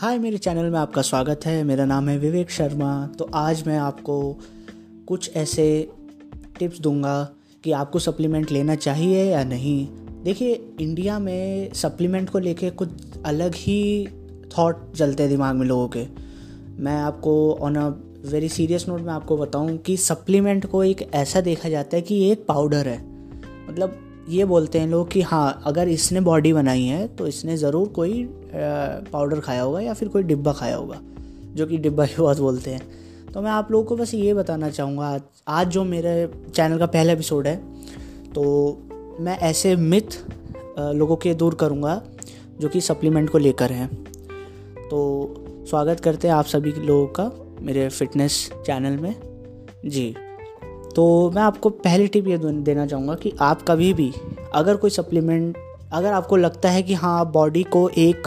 हाय, मेरे चैनल में आपका स्वागत है। मेरा नाम है विवेक शर्मा। तो आज मैं आपको कुछ ऐसे टिप्स दूँगा कि आपको सप्लीमेंट लेना चाहिए या नहीं। देखिए, इंडिया में सप्लीमेंट को लेके कुछ अलग ही थॉट चलते हैं दिमाग में लोगों के। मैं आपको on a very serious note में आपको बताऊँ कि सप्लीमेंट को एक ऐसा देखा जाता है कि ये एक पाउडर है। मतलब ये बोलते हैं लोग कि हाँ अगर इसने बॉडी बनाई है तो इसने ज़रूर कोई पाउडर खाया होगा या फिर कोई डिब्बा खाया होगा, जो कि डिब्बा ही बहुत बोलते हैं। तो मैं आप लोगों को बस ये बताना चाहूँगा, आज आज जो मेरे चैनल का पहला एपिसोड है तो मैं ऐसे मिथ लोगों के दूर करूँगा, जो कि सप्लीमेंट को लेकर हैं। तो स्वागत करते हैं आप सभी लोगों का मेरे फिटनेस चैनल में। जी। तो मैं आपको पहली टिप ये देना चाहूँगा कि आप कभी भी अगर कोई सप्लीमेंट अगर आपको लगता है कि हाँ बॉडी को एक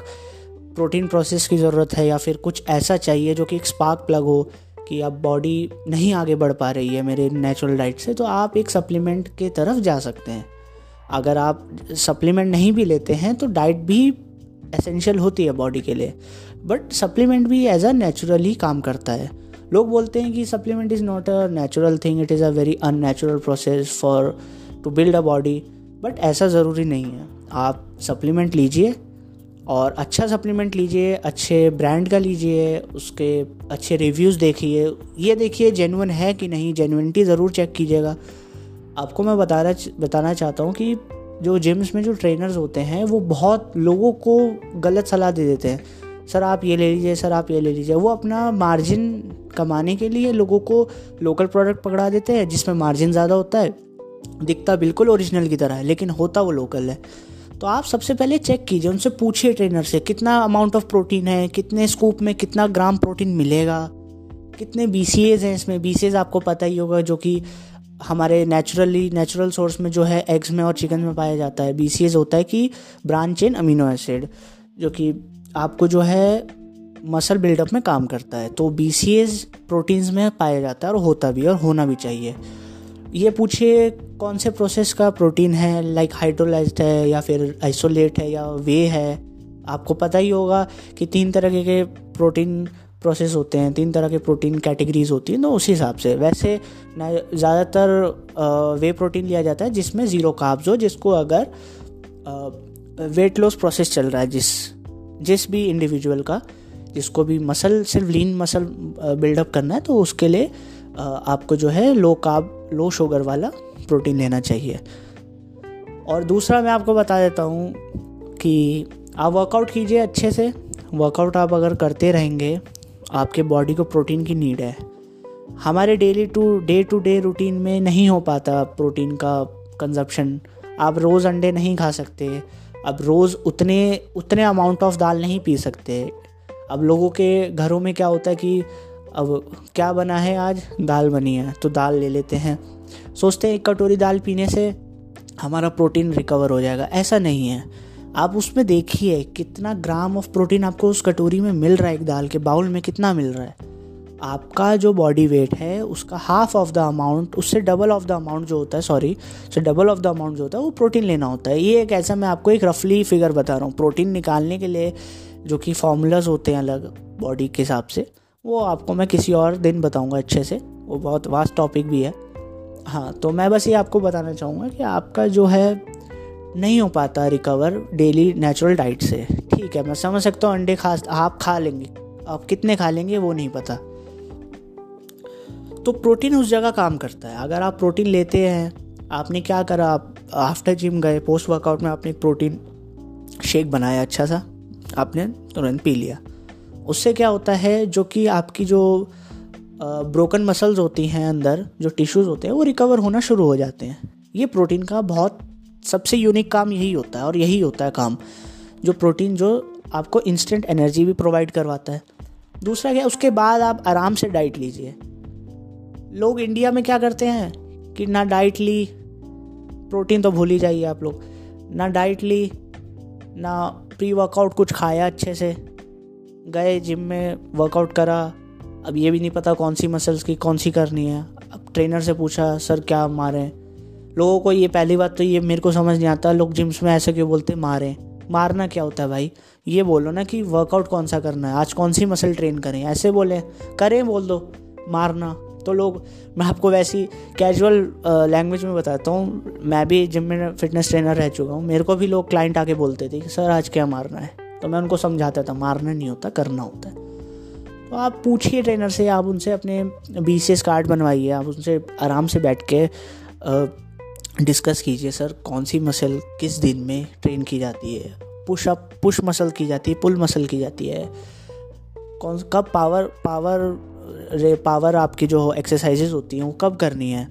प्रोटीन प्रोसेस की ज़रूरत है या फिर कुछ ऐसा चाहिए जो कि एक स्पार्क प्लग हो कि अब बॉडी नहीं आगे बढ़ पा रही है मेरे नेचुरल डाइट से तो आप एक सप्लीमेंट के तरफ़ जा सकते हैं। अगर आप सप्लीमेंट नहीं भी लेते हैं तो डाइट भी एसेंशियल होती है बॉडी के लिए, बट सप्लीमेंट भी एज अ नेचुरली काम करता है। लोग बोलते हैं कि supplement is not a natural thing it is a very unnatural process for to build a body but ऐसा ज़रूरी नहीं है। आप सप्लीमेंट लीजिए और अच्छा सप्लीमेंट लीजिए, अच्छे ब्रांड का लीजिए, उसके अच्छे रिव्यूज़ देखिए, ये देखिए जेनुअन है कि नहीं जेनुअनिटी ज़रूर चेक कीजिएगा। आपको मैं बता रहा, बताना चाहता हूँ कि जो जिम्स में जो ट्रेनर्स होते हैं, वो बहुत लोगों को गलत सलाह दे देते हैं। सर आप ये ले लीजिए, सर आप ये ले लीजिए। वो अपना मार्जिन कमाने के लिए लोगों को लोकल प्रोडक्ट पकड़ा देते हैं, जिसमें मार्जिन ज़्यादा होता है, दिखता बिल्कुल ओरिजिनल की तरह है, लेकिन होता वो लोकल है। तो आप सबसे पहले चेक कीजिए, उनसे पूछिए ट्रेनर से, कितना अमाउंट ऑफ़ प्रोटीन है, कितने स्कूप में कितना ग्राम प्रोटीन मिलेगा, कितने बी सी एज हैं इसमें। बी सी एज आपको पता ही होगा, जो कि हमारे नेचुरली नेचुरल सोर्स में जो है एग्स में और चिकन में पाया जाता है। बी सी एज होता है कि ब्रांच चेन अमीनो एसिड जो कि आपको जो है मसल बिल्डअप में काम करता है तो बी सी प्रोटीन्स में पाया जाता है और होता भी और होना भी चाहिए। ये पूछिए कौन से प्रोसेस का प्रोटीन है लाइक हाइड्रोलाइज है या फिर आइसोलेट है या वे है? आपको पता ही होगा कि तीन तरह के प्रोटीन प्रोसेस होते हैं, तीन तरह के प्रोटीन कैटेगरीज होती हैं तो उस हिसाब से। वैसे ज़्यादातर वे प्रोटीन लिया जाता है जिसमें ज़ीरो काब्स हो, जिसको अगर वेट लॉस प्रोसेस चल रहा है, जिस जिस भी इंडिविजुअल का, जिसको भी मसल सिर्फ़ लीन मसल बिल्डअप करना है तो उसके लिए आपको जो है लो काब लो शुगर वाला प्रोटीन लेना चाहिए। और दूसरा मैं आपको बता देता हूँ कि आप वर्कआउट कीजिए अच्छे से। वर्कआउट आप अगर करते रहेंगे, आपके बॉडी को प्रोटीन की नीड है। हमारे daily to day to day routine में नहीं हो पाता प्रोटीन का कंजप्शन आप रोज़ अंडे नहीं खा सकते। अब रोज़ उतने उतने अमाउंट ऑफ़ दाल नहीं पी सकते। अब लोगों के घरों में क्या होता है कि अब क्या बना है आज? दाल बनी है तो दाल ले लेते हैं। सोचते हैं एक कटोरी दाल पीने से हमारा प्रोटीन रिकवर हो जाएगा। ऐसा नहीं है। आप उसमें देखिए कितना ग्राम ऑफ़ प्रोटीन आपको उस कटोरी में मिल रहा है एक दाल के बाउल में कितना मिल रहा है। आपका जो बॉडी वेट है, उसका हाफ़ ऑफ़ द अमाउंट उससे डबल ऑफ़ द अमाउंट जो होता है सॉरी उससे डबल ऑफ़ द अमाउंट जो होता है, वो प्रोटीन लेना होता है। ये एक ऐसा मैं आपको एक रफली फिगर बता रहा हूँ। प्रोटीन निकालने के लिए जो कि फॉर्मूलाज होते हैं अलग बॉडी के हिसाब से, वो आपको मैं किसी और दिन बताऊँगा अच्छे से। वो बहुत वास्ट टॉपिक भी है। हाँ तो मैं बस ये आपको बताना चाहूँगा कि आपका जो है, नहीं हो पाता रिकवर डेली नेचुरल डाइट से। ठीक है, मैं समझ सकता हूँ, अंडे खा, आप खा लेंगे। आप कितने खा लेंगे, वो नहीं पता। तो प्रोटीन उस जगह काम करता है। अगर आप प्रोटीन लेते हैं, आपने क्या करा? आप आफ्टर जिम गए पोस्ट वर्कआउट में आपने प्रोटीन शेक बनाया अच्छा सा, आपने तुरंत पी लिया। उससे क्या होता है, जो कि आपकी जो ब्रोकन मसल्स होती हैं अंदर, जो टिश्यूज़ होते हैं, वो रिकवर होना शुरू हो जाते हैं। ये प्रोटीन का बहुत, सबसे यूनिक काम यही होता है और यही होता है काम। जो प्रोटीन जो आपको इंस्टेंट एनर्जी भी प्रोवाइड करवाता है। दूसरा क्या, उसके बाद आप आराम से डाइट लीजिए। लोग इंडिया में क्या करते हैं? कि ना डाइट ली प्रोटीन तो भूल ही जाइए आप लोग। ना डाइट ली, ना प्री वर्कआउट कुछ खाया अच्छे से। गए जिम में वर्कआउट करा। अब ये भी नहीं पता कौन सी मसल्स की कौन सी करनी है। अब ट्रेनर से पूछा, सर, क्या मारें? लोगों को ये पहली बात तो ये मेरे को समझ नहीं आता, लोग जिम्स में ऐसे क्यों बोलते मारें। मारना क्या होता है भाई? ये बोलो ना कि वर्कआउट कौन सा करना है। आज कौन सी मसल ट्रेन करें? ऐसे बोले। करें बोल दो, मारना। तो लोग, मैं आपको वैसी कैजुअल लैंग्वेज में बताता हूँ। मैं भी जिम में फिटनेस ट्रेनर रह चुका हूँ। मेरे को भी लोग क्लाइंट आके बोलते थे कि, सर, आज क्या मारना है? तो मैं उनको समझाता था, मारना नहीं होता, करना होता है। तो आप पूछिए ट्रेनर से, आप उनसे अपने बी सी एस कार्ड बनवाइए, आप उनसे आराम से बैठ के डिस्कस कीजिए, सर, कौन सी मसल किस दिन में ट्रेन की जाती है? पुश अप पुश मसल की जाती है पुल मसल की जाती है। कौन, कब पावर पावर रे पावर आपकी जो एक्सरसाइजेज होती हैं, वो कब करनी है?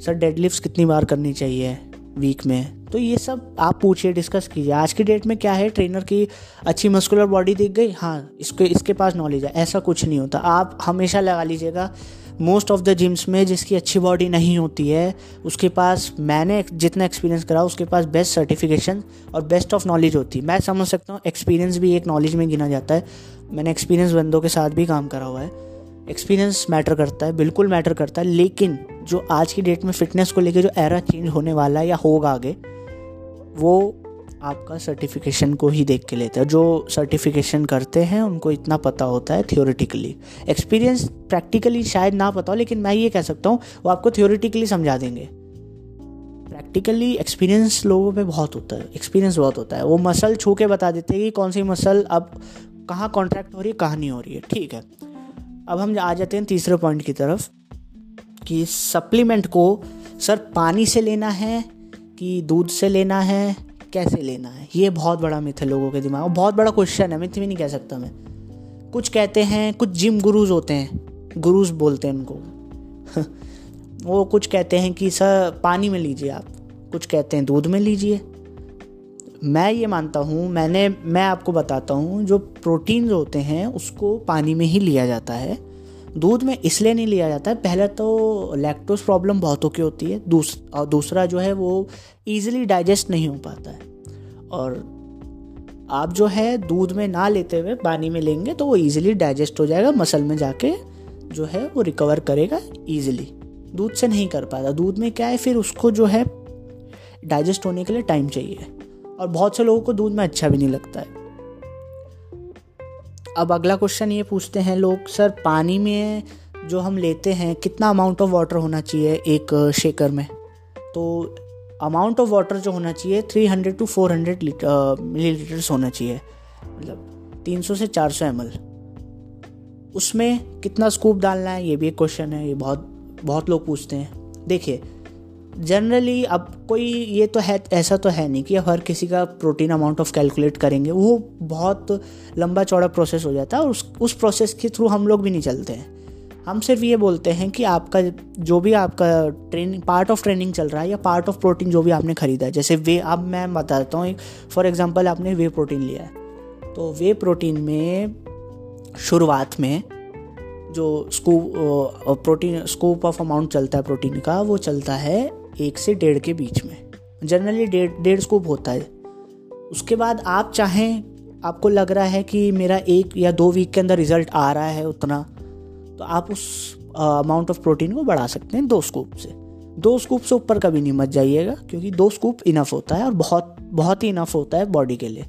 सर डेडलिफ्ट कितनी बार करनी चाहिए वीक में? तो ये सब आप पूछिए डिस्कस कीजिए। आज की डेट में क्या है? ट्रेनर की अच्छी मस्कुलर बॉडी दिख गई? हाँ इसके इसके पास नॉलेज है। ऐसा कुछ नहीं होता। आप हमेशा लगा लीजिएगा मोस्ट ऑफ़ द जिम्स में जिसकी अच्छी बॉडी नहीं होती है, उसके पास मैंने जितना एक्सपीरियंस करा, उसके पास बेस्ट सर्टिफिकेशन और बेस्ट ऑफ़ नॉलेज होती। है मैं समझ सकता हूँ एक्सपीरियंस भी एक नॉलेज में गिना जाता है। मैंने एक्सपीरियंस बंदों के साथ भी काम करा हुआ है। एक्सपीरियंस मैटर करता है, बिल्कुल मैटर करता है, लेकिन जो आज की डेट में फिटनेस को लेकर जो एरा चेंज होने वाला है या होगा आगे, वो आपका सर्टिफिकेशन को ही देख के लेते हैं। जो सर्टिफिकेशन करते हैं, उनको इतना पता होता है थियोरिटिकली एक्सपीरियंस प्रैक्टिकली शायद ना पता हो, लेकिन मैं ये कह सकता हूँ, वो आपको थियोरिटिकली समझा देंगे। प्रैक्टिकली एक्सपीरियंस लोगों पे बहुत होता है एक्सपीरियंस बहुत होता है। वो मसल छू के बता देते हैं कि कौन सी मसल अब कहाँ कॉन्ट्रैक्ट हो रही है, कहाँ नहीं हो रही है। ठीक है। अब हम आ जाते हैं तीसरे पॉइंट की तरफ़, कि सप्लीमेंट को सर पानी से लेना है कि दूध से लेना है, कैसे लेना है? ये बहुत बड़ा मिथ है लोगों के दिमाग में। बहुत बड़ा क्वेश्चन है मिथ भी नहीं कह सकता मैं। कुछ कहते हैं, कुछ जिम गुरुज होते हैं गुरुज बोलते हैं उनको। वो कुछ कहते हैं कि, सर, पानी में लीजिए आप। कुछ कहते हैं, दूध में लीजिए। मैं ये मानता हूँ मैंने मैं आपको बताता हूँ जो प्रोटीन होते हैं उसको पानी में ही लिया जाता है। दूध में इसलिए नहीं लिया जाता है पहले तो लैक्टोज प्रॉब्लम बहुतों की होती है दूस, और दूसरा जो है वो ईजिली डाइजेस्ट नहीं हो पाता है। और आप जो है दूध में ना लेते हुए पानी में लेंगे तो वो ईजिली डाइजेस्ट हो जाएगा मसल में जाके जो है वो रिकवर करेगा ईजिली दूध से नहीं कर पाता। दूध में क्या है फिर उसको जो है डाइजेस्ट होने के लिए टाइम चाहिए। और बहुत से लोगों को दूध में अच्छा भी नहीं लगता है। अब अगला क्वेश्चन ये पूछते हैं लोग, सर, पानी में जो हम लेते हैं, कितना अमाउंट ऑफ़ वाटर होना चाहिए एक शेकर में? तो अमाउंट ऑफ़ वाटर जो होना चाहिए 300 टू 400 हंड्रेड मिली लीटर्स होना चाहिए। मतलब 300 से 400 एम उसमें कितना स्कूप डालना है, ये भी एक क्वेश्चन है, ये बहुत बहुत लोग पूछते हैं। देखिए जनरली अब कोई ये तो है, ऐसा तो है नहीं कि अब हर किसी का प्रोटीन अमाउंट ऑफ़ कैलकुलेट करेंगे। वो बहुत लंबा चौड़ा प्रोसेस हो जाता है और उस उस प्रोसेस के थ्रू हम लोग भी नहीं चलते हैं। हम सिर्फ़ ये बोलते हैं कि आपका जो भी आपका ट्रेनिंग पार्ट ऑफ़ ट्रेनिंग चल रहा है या पार्ट ऑफ़ प्रोटीन जो भी आपने खरीदा है। जैसे वे, अब मैं बताता हूँ फॉर एग्जांपल आपने वे प्रोटीन लिया है। तो वे प्रोटीन में शुरुआत में जो scoop protein scoop of amount चलता है प्रोटीन का, वो चलता है एक से डेढ़ के बीच में। जनरली डेढ़ डेढ़ स्कूप होता है। उसके बाद आप चाहें, आपको लग रहा है कि मेरा एक या दो वीक के अंदर रिज़ल्ट आ रहा है उतना तो आप उस अमाउंट ऑफ़ प्रोटीन को बढ़ा सकते हैं दो स्कूप से। दो स्कूप से ऊपर कभी नहीं मत जाइएगा, क्योंकि दो स्कूप इनफ होता है और बहुत बहुत ही इनफ होता है बॉडी के लिए।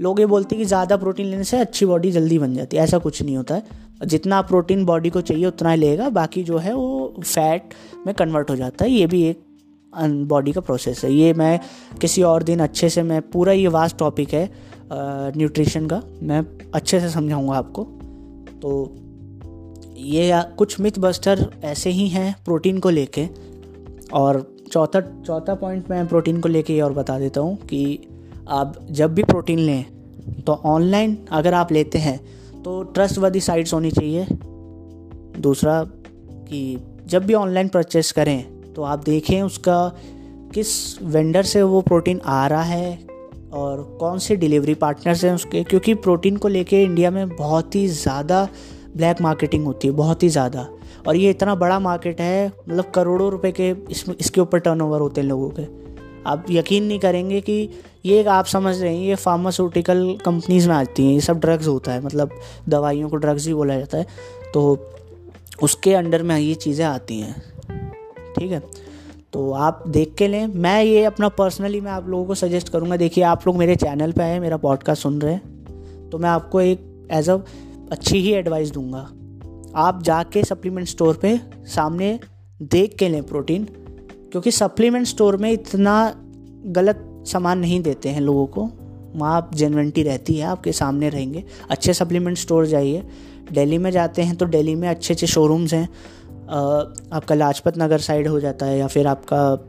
लोग ये बोलते हैं कि ज़्यादा प्रोटीन लेने से अच्छी बॉडी जल्दी बन जाती है, ऐसा कुछ नहीं होता है। जितना प्रोटीन बॉडी को चाहिए, उतना ही लेगा, बाकी जो है वो फैट में कन्वर्ट हो जाता है, ये भी एक बॉडी का प्रोसेस है। ये मैं किसी और दिन अच्छे से मैं, पूरा ये वास्ट टॉपिक है न्यूट्रिशन का, मैं अच्छे से समझाऊँगा आपको। तो ये कुछ मिथ बस्टर ऐसे ही हैं प्रोटीन को लेके। और चौथा चौथा पॉइंट मैं प्रोटीन को लेके ये और बता देता हूँ कि आप जब भी प्रोटीन लें तो ऑनलाइन अगर आप लेते हैं तो ट्रस्ट वादी साइट्स होनी चाहिए। दूसरा कि जब भी ऑनलाइन परचेस करें तो आप देखें उसका किस वेंडर से वो प्रोटीन आ रहा है और कौन से डिलीवरी पार्टनर्स हैं उसके, क्योंकि प्रोटीन को लेके इंडिया में बहुत ही ज़्यादा ब्लैक मार्केटिंग होती है, बहुत ही ज़्यादा। और ये इतना बड़ा मार्केट है मतलब करोड़ों रुपए के इसमें, इसके ऊपर टर्नओवर होते हैं लोगों के। आप यकीन नहीं करेंगे कि ये आप समझ रहे हैं, ये फार्मास्यूटिकल कंपनीज़ में आती हैं, ये सब ड्रग्स होता है मतलब दवाइयों को ड्रग्स ही बोला जाता है। तो उसके अंडर में ये चीज़ें आती हैं। ठीक है? तो आप देख के लें। मैं ये अपना पर्सनली मैं आप लोगों को सजेस्ट करूँगा। देखिए, आप लोग मेरे चैनल पे आए, मेरा पॉडकास्ट सुन रहे हैं तो मैं आपको एक एज अ अच्छी ही एडवाइस दूँगा। आप जाके सप्लीमेंट स्टोर पे सामने देख के लें प्रोटीन क्योंकि सप्लीमेंट स्टोर में इतना गलत सामान नहीं देते हैं लोगों को। वहाँ आप जेनवेंटी रहती है, आपके सामने रहेंगे। अच्छे सप्लीमेंट स्टोर जाइए। दिल्ली में जाते हैं तो दिल्ली में अच्छे अच्छे शोरूम्स हैं। आपका लाजपत नगर साइड हो जाता है या फिर आपका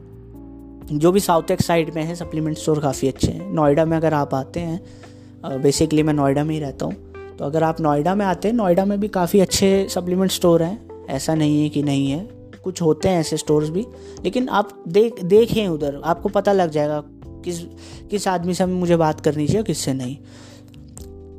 जो भी साउथ एक्स साइड में है सप्लीमेंट स्टोर काफ़ी अच्छे हैं। नोएडा में अगर आप आते हैं बेसिकली मैं नोएडा में ही रहता हूँ। तो अगर आप नोएडा में आते हैं, नोएडा में भी काफ़ी अच्छे सप्लीमेंट स्टोर हैं। ऐसा नहीं है कि नहीं है। कुछ होते हैं ऐसे स्टोर्स भी, लेकिन आप देख, देखें उधर। आपको पता लग जाएगा किस किस आदमी से मुझे बात करनी चाहिए किससे नहीं।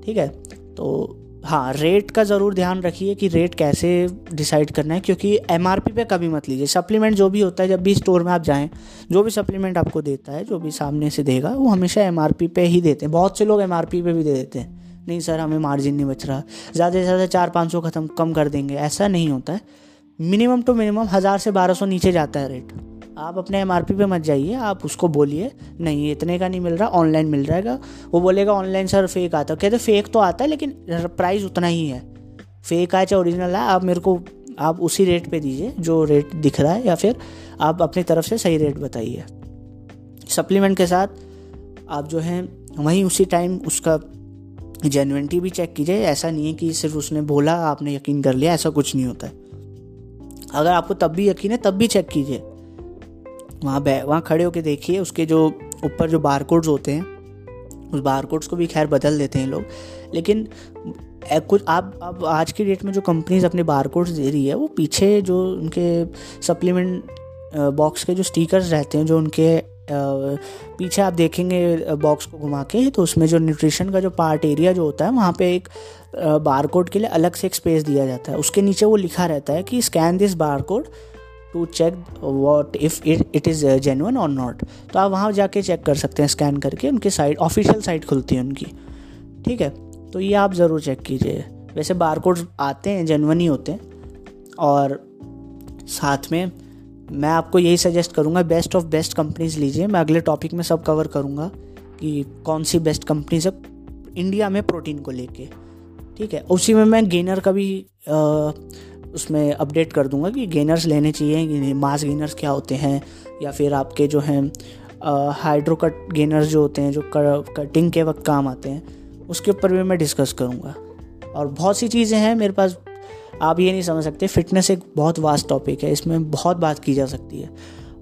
ठीक है? तो हाँ रेट का ज़रूर ध्यान रखिए कि रेट कैसे डिसाइड करना है, क्योंकि एमआरपी पे कभी मत लीजिए। सप्लीमेंट जो भी होता है, जब भी स्टोर में आप जाएँ, जो भी सप्लीमेंट आपको देता है, जो भी सामने से देगा, वो हमेशा एम आर पी पे ही देते हैं। बहुत से लोग एम आर पी पे भी दे देते हैं। नहीं सर, हमें मार्जिन नहीं बच रहा। ज़्यादा से ज़्यादा चार पाँच सौ ख़त्म, कम कर देंगे। ऐसा नहीं होता है। मिनिमम टू मिनिमम हज़ार से बारह सौ नीचे जाता है रेट आप अपने एम आर पी पर मत जाइए, आप उसको बोलिए, नहीं, इतने का नहीं मिल रहा ऑनलाइन मिल जाएगा। वो बोलेगा ऑनलाइन सर फेक आता है। कहते फेक तो आता है, लेकिन प्राइस उतना ही है। फेक आए चाहे ओरिजिनल आए आप मेरे को, आप उसी रेट पे दीजिए, जो रेट दिख रहा है, या फिर आप अपनी तरफ़ से सही रेट बताइए। सप्लीमेंट के साथ आप जो है, वहीं उसी टाइम उसका जेनविनिटी भी चेक कीजिए। ऐसा नहीं है कि सिर्फ़ उसने बोला, आपने यकीन कर लिया, ऐसा कुछ नहीं होता है। अगर आपको तब भी यकीन है, तब भी चेक कीजिए। वहाँ बै, वहाँ खड़े होकर देखिए, उसके जो ऊपर जो बार कोड्स होते हैं, उस बार कोड्स को भी खैर बदल देते हैं लोग। लेकिन कुछ, आप अब आज की डेट में जो कंपनीज़ अपने बार कोड्स दे रही है, वो पीछे जो उनके सप्लीमेंट बॉक्स के जो स्टिकर्स रहते हैं, जो उनके पीछे आप देखेंगे बॉक्स को घुमा के तो उसमें जो न्यूट्रिशन का जो पार्ट एरिया जो होता है, वहाँ पे एक बार कोड के लिए अलग से एक स्पेस दिया जाता है। उसके नीचे वो लिखा रहता है कि scan this bar code to check what if it it is genuine और नॉट तो आप वहाँ जाके चेक कर सकते हैं स्कैन करके उनकी साइट ऑफिशियल साइट खुलती है उनकी। ठीक है? तो ये आप ज़रूर चेक कीजिए। वैसे बार कोड आते हैं जेनुअन ही होते हैं। और साथ में मैं आपको यही सजेस्ट करूँगा बेस्ट ऑफ़ बेस्ट कंपनीज़ लीजिए। मैं अगले टॉपिक में सब कवर करूँगा कि कौन सी बेस्ट कंपनीज़ है इंडिया में प्रोटीन को लेके। ठीक है? उसी में मैं गेनर का भी आ, उसमें अपडेट कर दूँगा कि गेनर्स लेने चाहिए मास गेनर्स क्या होते हैं या फिर आपके जो हैं हाइड्रो कट गेनर्स जो होते हैं जो कर, कटिंग के वक्त काम आते हैं उसके ऊपर भी मैं डिस्कस करूँगा। और बहुत सी चीज़ें हैं मेरे पास आप ये नहीं समझ सकते फिटनेस एक बहुत वास्ट टॉपिक है इसमें बहुत बात की जा सकती है।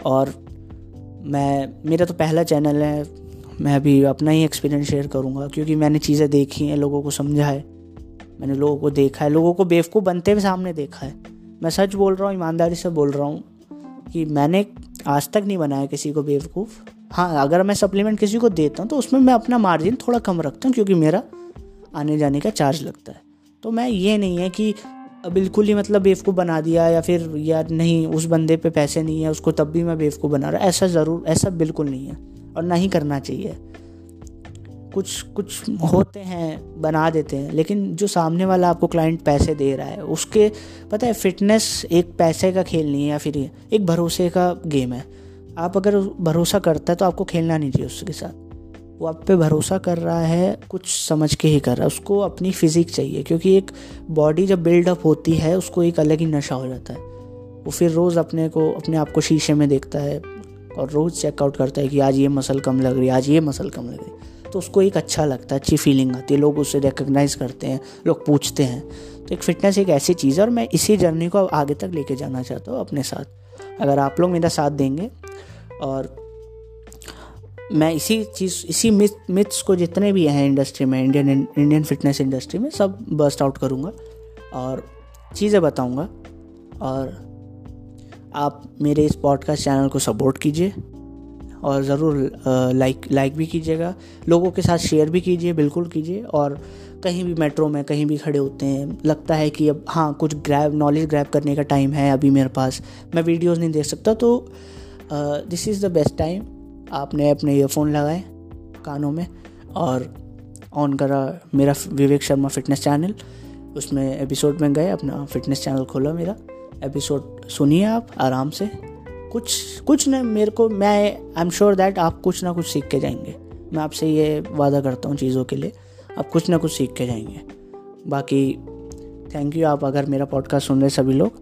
और मैं मेरा तो पहला चैनल है मैं अभी अपना ही एक्सपीरियंस शेयर करूँगा क्योंकि मैंने चीज़ें देखी हैं लोगों को समझा है। मैंने लोगों को देखा है। लोगों को बेवकूफ़ बनते हुए सामने देखा है। मैं सच बोल रहा हूँ, ईमानदारी से बोल रहा हूँ कि मैंने आज तक नहीं बनाया किसी को बेवकूफ़। हाँ अगर मैं सप्लीमेंट किसी को देता हूँ तो उसमें मैं अपना मार्जिन थोड़ा कम रखता हूँ, क्योंकि मेरा आने जाने का चार्ज लगता है। तो मैं ये नहीं है कि बिल्कुल ही मतलब बेवकूफ़ बना दिया या फिर यार नहीं, उस बंदे पे पैसे नहीं है, उसको तब भी मैं बेवकूफ़ बना रहा ऐसा ज़रूर, ऐसा बिल्कुल नहीं है और ना ही करना चाहिए। कुछ कुछ होते हैं, बना देते हैं, लेकिन जो सामने वाला आपको क्लाइंट पैसे दे रहा है, उसके, पता है फिटनेस एक पैसे का खेल नहीं है या फिर एक भरोसे का गेम है। आप अगर भरोसा करता है तो आपको खेलना नहीं चाहिए उसके साथ। वो आप पे भरोसा कर रहा है, कुछ समझ के ही कर रहा है, उसको अपनी फिजिक चाहिए, क्योंकि एक बॉडी जब बिल्डअप होती है, उसको एक अलग ही नशा हो जाता है। वो फिर रोज़ अपने को, अपने आप को शीशे में देखता है और रोज़ चेकआउट करता है कि आज ये मसल कम लग रही है, आज ये मसल कम लग रही है। तो उसको एक अच्छा लगता है, अच्छी फीलिंग आती है। लोग उसे रिकग्नाइज़ करते हैं, लोग पूछते हैं। तो एक फिटनेस एक ऐसी चीज़ है और मैं इसी जर्नी को आगे तक लेके जाना चाहता हूँ अपने साथ। अगर आप लोग मेरा साथ देंगे और मैं इसी चीज़, इसी मिथ मिथ्स को जितने भी हैं इंडस्ट्री में इंडियन इंडियन फिटनेस इंडस्ट्री में, सब बर्स्ट आउट करूँगा और चीज़ें बताऊँगा। और आप मेरे इस पॉडकास्ट चैनल को सपोर्ट कीजिए। और ज़रूर लाइक लाइक भी कीजिएगा। लोगों के साथ शेयर भी कीजिए, बिल्कुल कीजिए। और कहीं भी मेट्रो में कहीं भी खड़े होते हैं, लगता है कि अब हाँ कुछ ग्रैब नॉलेज ग्रैब करने का टाइम है अभी मेरे पास। मैं वीडियोस नहीं देख सकता तो this is the best time आपने अपने ईयरफोन लगाए कानों में और ऑन करा मेरा विवेक शर्मा फिटनेस चैनल उसमें एपिसोड में गए, अपना फिटनेस चैनल खोला मेरा। एपिसोड सुनिए आप आराम से। कुछ कुछ ना मेरे को, मैं आई एम श्योर दैट आप कुछ ना कुछ सीख के जाएँगे। मैं आपसे ये वादा करता हूँ चीज़ों के लिए, आप कुछ ना कुछ सीख के जाएँगे। बाकी थैंक यू आप अगर मेरा पॉडकास्ट सुन रहे सभी लोग